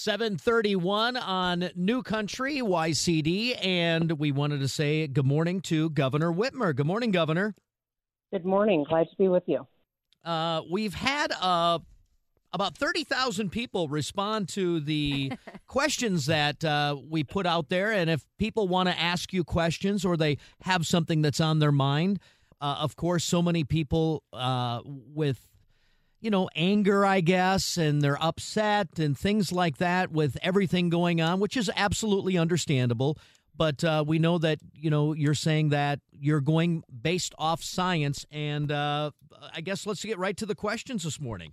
Seven thirty-one on New Country YCD, and we wanted to say good morning to Governor Whitmer. Good morning, Governor. Good morning. Glad to be with you. Uh, we've had uh, about thirty thousand people respond to the questions that uh, we put out there, and if people want to ask you questions or they have something that's on their mind, uh, of course, so many people uh, with you know, anger, I guess, and they're upset and things like that with everything going on, which is absolutely understandable. But uh, we know that, you know, you're saying that you're going based off science. And uh, I guess let's get right to the questions this morning.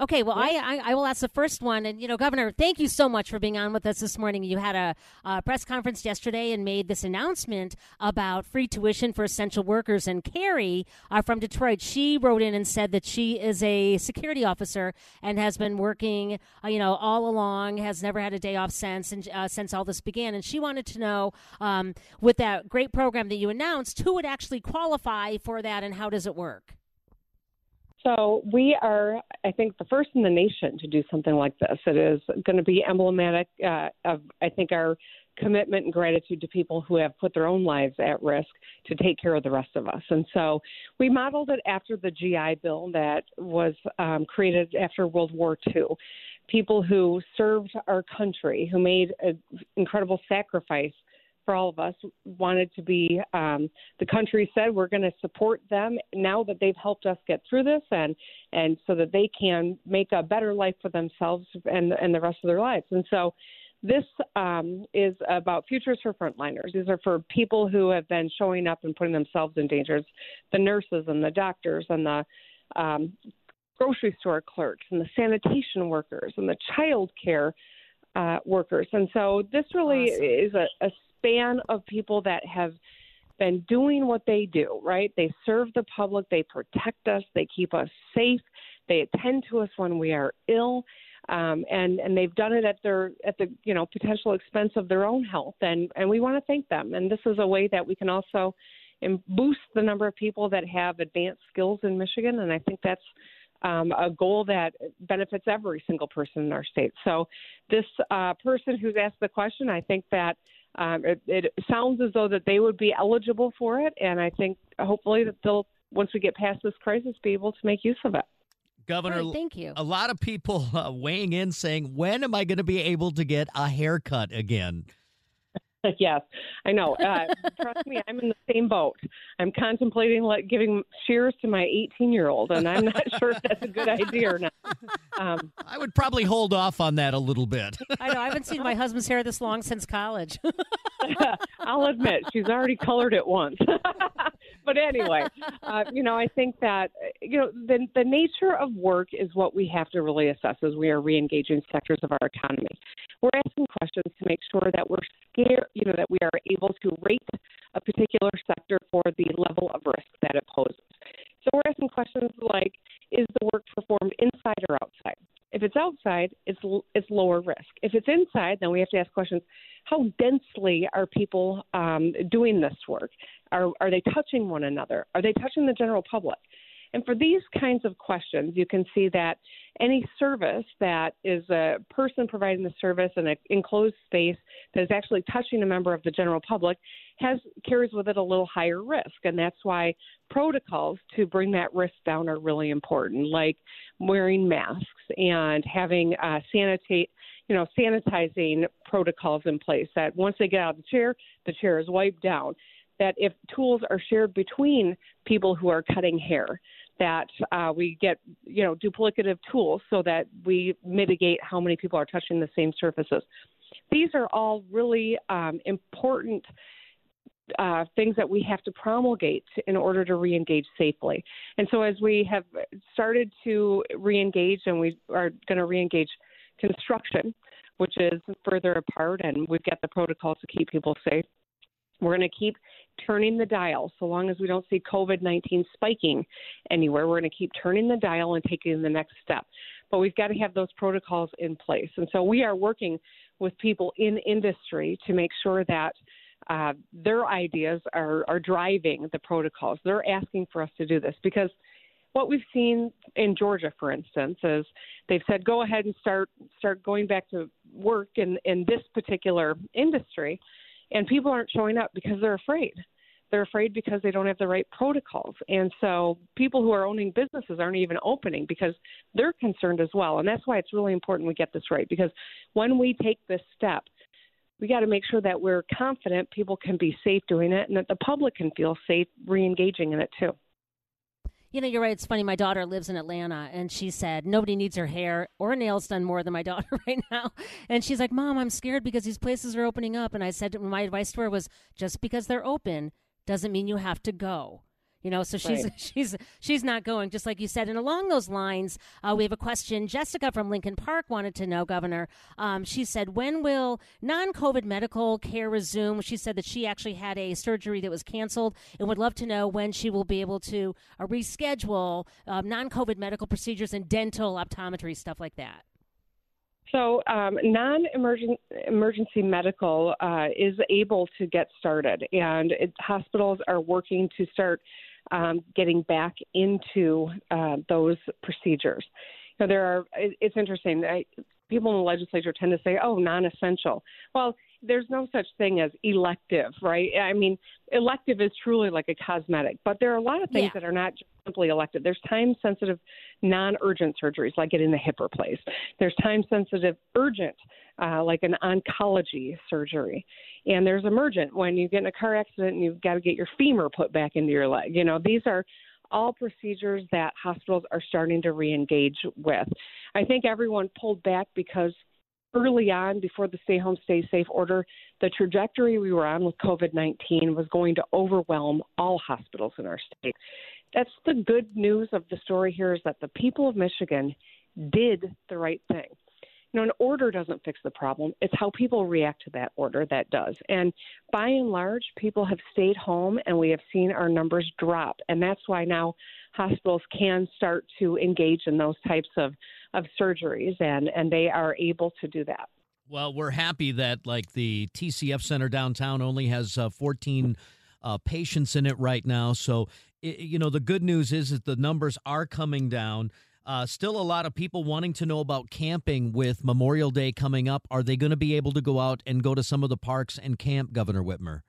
Okay, well, I, I, I will ask the first one, and you know, Governor, thank you so much for being on with us this morning. You had a, a, press conference yesterday and made this announcement about free tuition for essential workers. And Carrie uh, from Detroit, she wrote in and said that she is a security officer and has been working, uh, you know, all along, has never had a day off since and uh, since all this began. And she wanted to know, um, with that great program that you announced, who would actually qualify for that, and how does it work? So we are, I think, the first in the nation to do something like this. It is going to be emblematic uh, of, I think, our commitment and gratitude to people who have put their own lives at risk to take care of the rest of us. And so we modeled it after the GI Bill that was um, created after World War II. People who served our country, who made an incredible sacrifice for all of us wanted to be um, the country said we're going to support them now that they've helped us get through this and and so that they can make a better life for themselves and and the rest of their lives and so this um, is about futures for frontliners. These are for people who have been showing up and putting themselves in danger. the nurses and the doctors and the um, grocery store clerks and the sanitation workers and the child care uh, workers. And so this really awesome. is a, a span of people that have been doing what they do, right? They serve the public, they protect us, they keep us safe, they attend to us when we are ill. Um, and and they've done it at their at the you know potential expense of their own health and and we want to thank them and this is a way that we can also boost the number of people that have advanced skills in Michigan and I think that's um, a goal that benefits every single person in our state. So, this uh, person who's asked the question, I think that um, it, it sounds as though that they would be eligible for it, and I think hopefully that they'll, once we get past this crisis, be able to make use of it. Governor, Great, thank you. A lot of people uh, weighing in saying, "When am I going to be able to get a haircut again?" yes, I know. Uh, trust me, I'm in the same boat. I'm contemplating like giving shears to my 18 year old, and I'm not sure if that's a good idea or not. Um, I would probably hold off on that a little bit. I know. I haven't seen my husband's hair this long since college. I'll admit she's already colored it once. but anyway, uh, you know, I think that you know the the nature of work is what we have to really assess as we are reengaging sectors of our economy. We're asking questions to make sure that we're scared, you know, that we are able to rate a particular sector for the level of risk that it poses. So we're asking questions like, is the work performed inside or outside? If it's it's outside, it's it's lower risk. If it's inside, then we have to ask questions: How densely are people um, doing this work? Are are they touching one another? Are they touching the general public? And for these kinds of questions, you can see that any service that is a person providing the service in an enclosed space that is actually touching a member of the general public has carries with it a little higher risk, and that's why protocols to bring that risk down are really important, like wearing masks and having uh, sanitate you know, sanitizing protocols in place that once they get out of the chair, the chair is wiped down. That if tools are shared between people who are cutting hair, that uh, we get you know duplicative tools so that we mitigate how many people are touching the same surfaces. These are all really um, important uh, things that we have to promulgate in order to reengage safely. And so, as we have started to reengage, and we are going to reengage construction, which is further apart, and we've got the protocols to keep people safe. We're going to keep turning the dial so long as we don't see COVID 19 spiking anywhere. We're going to keep turning the dial and taking the next step. But we've got to have those protocols in place. And so we are working with people in industry to make sure that uh, their ideas are, are driving the protocols. They're asking for us to do this because what we've seen in Georgia, for instance, is they've said go ahead and start start going back to work in in this particular industry, and people aren't showing up because they're afraid. They're afraid because they don't have the right protocols, and so people who are owning businesses aren't even opening because they're concerned as well. And that's why it's really important we get this right because when we take this step, we got to make sure that we're confident people can be safe doing it and that the public can feel safe re-engaging in it too. You know, you're right. It's funny. My daughter lives in Atlanta, and she said nobody needs her hair or nails done more than my daughter right now. And she's like, "Mom, I'm scared because these places are opening up." And I said, my advice to her was, just because they're open doesn't mean you have to go. You know, so she's right. she's she's not going, just like you said. And along those lines, uh, we have a question. Jessica from Lincoln Park wanted to know, Governor. Um, she said, when will non-COVID medical care resume? She said that she actually had a surgery that was canceled, and would love to know when she will be able to uh, reschedule um, non-COVID medical procedures and dental, optometry, stuff like that. So, um, non emergency medical uh, is able to get started, and it, hospitals are working to start um, getting back into uh, those procedures. You know, there are. It's interesting. I, people in the legislature tend to say, "Oh, non-essential." Well, there's no such thing as elective, right? I mean, elective is truly like a cosmetic, but there are a lot of things yeah. that are not simply elective. There's time sensitive, non urgent surgeries like getting the hip replaced. There's time sensitive, urgent, uh, like an oncology surgery. And there's emergent when you get in a car accident and you've got to get your femur put back into your leg. You know, these are all procedures that hospitals are starting to re engage with. I think everyone pulled back because early on, before the stay home, stay safe order, the trajectory we were on with COVID 19 was going to overwhelm all hospitals in our state. That's the good news of the story here is that the people of Michigan did the right thing. You know, an order doesn't fix the problem. It's how people react to that order that does. And by and large, people have stayed home and we have seen our numbers drop. And that's why now hospitals can start to engage in those types of of surgeries, and and they are able to do that. Well, we're happy that like the TCF Center downtown only has uh, 14 uh, patients in it right now. So it, you know the good news is that the numbers are coming down. Uh, still a lot of people wanting to know about camping with Memorial Day coming up. Are they going to be able to go out and go to some of the parks and camp, Governor Whitmer?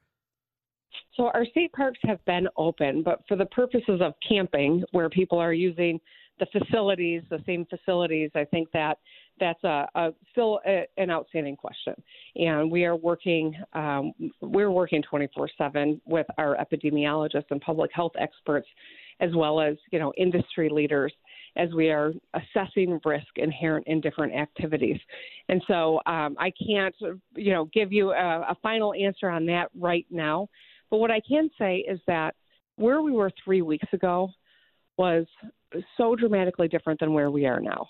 So our state parks have been open, but for the purposes of camping, where people are using the facilities, the same facilities, I think that that's a, a still a, an outstanding question. And we are working um, we're working 24/7 with our epidemiologists and public health experts, as well as you know industry leaders, as we are assessing risk inherent in different activities. And so um, I can't you know give you a, a final answer on that right now. But what I can say is that where we were three weeks ago was so dramatically different than where we are now.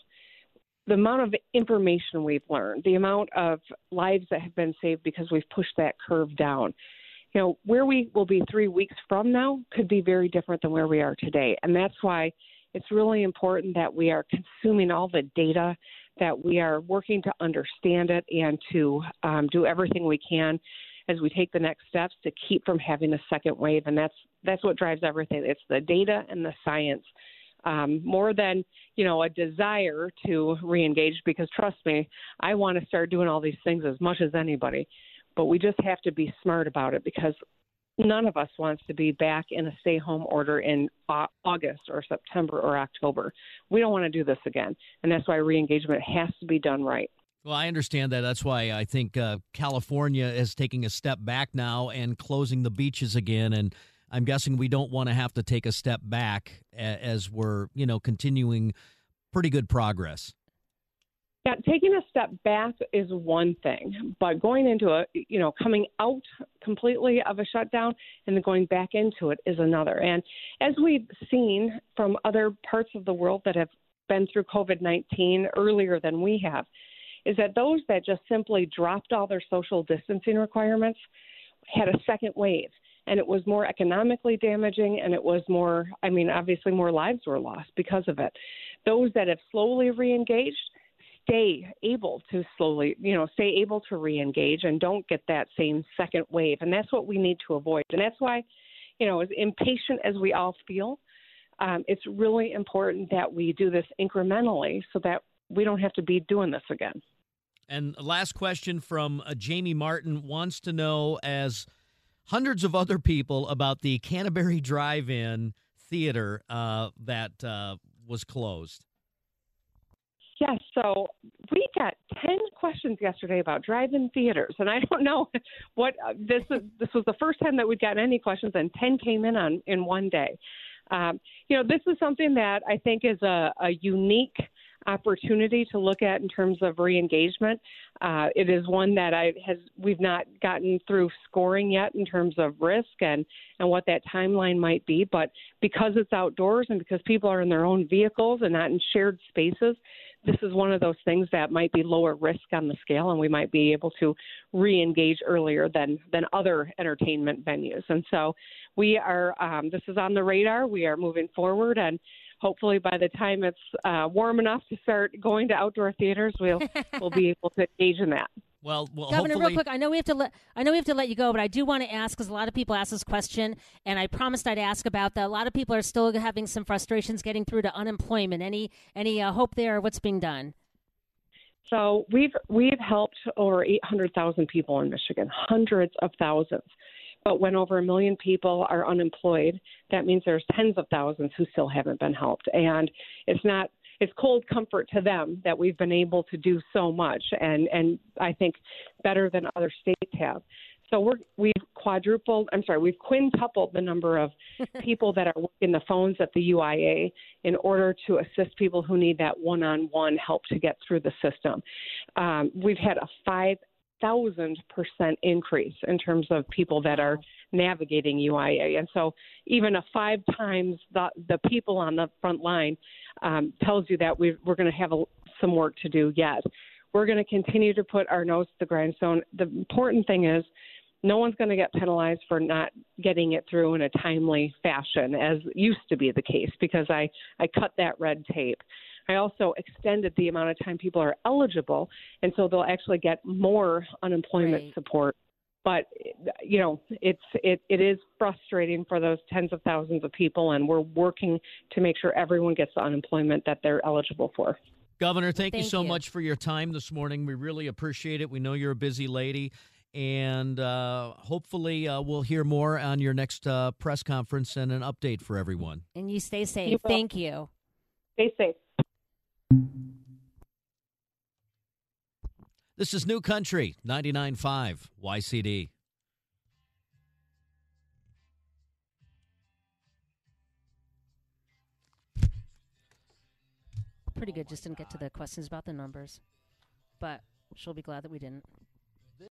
The amount of information we've learned, the amount of lives that have been saved because we've pushed that curve down. You know, where we will be three weeks from now could be very different than where we are today. And that's why it's really important that we are consuming all the data, that we are working to understand it, and to um, do everything we can as we take the next steps to keep from having a second wave. And that's that's what drives everything. It's the data and the science. Um, more than you know a desire to reengage because trust me i want to start doing all these things as much as anybody but we just have to be smart about it because none of us wants to be back in a stay home order in August or September or October. We don't want to do this again. And that's why reengagement has to be done right. Well, I understand that. That's why I think uh, California is taking a step back now and closing the beaches again. And I'm guessing we don't want to have to take a step back as we're, you know, continuing pretty good progress. Yeah, taking a step back is one thing, but going into a, you know, coming out completely of a shutdown and then going back into it is another. And as we've seen from other parts of the world that have been through COVID 19 earlier than we have, is that those that just simply dropped all their social distancing requirements had a second wave. And it was more economically damaging, and it was more, I mean, obviously more lives were lost because of it. Those that have slowly reengaged stay able to slowly, you know, stay able to re-engage and don't get that same second wave. And that's what we need to avoid. And that's why, you know, as impatient as we all feel, um, it's really important that we do this incrementally so that we don't have to be doing this again. And last question from uh, Jamie Martin wants to know, as hundreds of other people, about the Canterbury Drive-In theater uh, that uh, was closed. Yes, so we got 10 questions yesterday about drive-in theaters and I don't know what uh, this is this was the first time that we'd gotten any questions and 10 came in on in one day. Um, you know, this is something that I think is a, a unique opportunity to look at in terms of reengagement. Uh, it is one that I has we've not gotten through scoring yet in terms of risk and and what that timeline might be. But because it's outdoors and because people are in their own vehicles and not in shared spaces, this is one of those things that might be lower risk on the scale, and we might be able to re-engage earlier than than other entertainment venues. And so, we are. Um, this is on the radar. We are moving forward, and hopefully, by the time it's uh, warm enough to start going to outdoor theaters, we'll we'll be able to engage in that. Well, well, Governor, hopefully... real quick, I know we have to let I know we have to let you go, but I do want to ask because a lot of people ask this question, and I promised I'd ask about that. A lot of people are still having some frustrations getting through to unemployment. Any any uh, hope there? What's being done? So we've we've helped over 800,000 people in Michigan, hundreds of thousands. But when over a million people are unemployed, that means there's tens of thousands who still haven't been helped, and it's not it's cold comfort to them that we've been able to do so much and and I think better than other states have. So we're we've quadrupled I'm sorry, we've quintupled the number of people that are working the phones at the UIA in order to assist people who need that one on one help to get through the system. Um, we've had a five thousand percent increase in terms of people that are navigating UIA, and so even a five times the the people on the front line um, tells you that we we're going to have a, some work to do yet. We're going to continue to put our nose to the grindstone. The important thing is. No one's going to get penalized for not getting it through in a timely fashion, as used to be the case, because I, I cut that red tape. I also extended the amount of time people are eligible, and so they'll actually get more unemployment right. support. But you know, it's it, it is frustrating for those tens of thousands of people, and we're working to make sure everyone gets the unemployment that they're eligible for. Governor, thank, thank you so you. much for your time this morning. We really appreciate it. We know you're a busy lady, and uh, hopefully uh, we'll hear more on your next uh, press conference and an update for everyone. And you stay safe. You thank you. Stay safe. This is New Country 99.5 YCD. Pretty good. Just didn't get to the questions about the numbers. But she'll be glad that we didn't.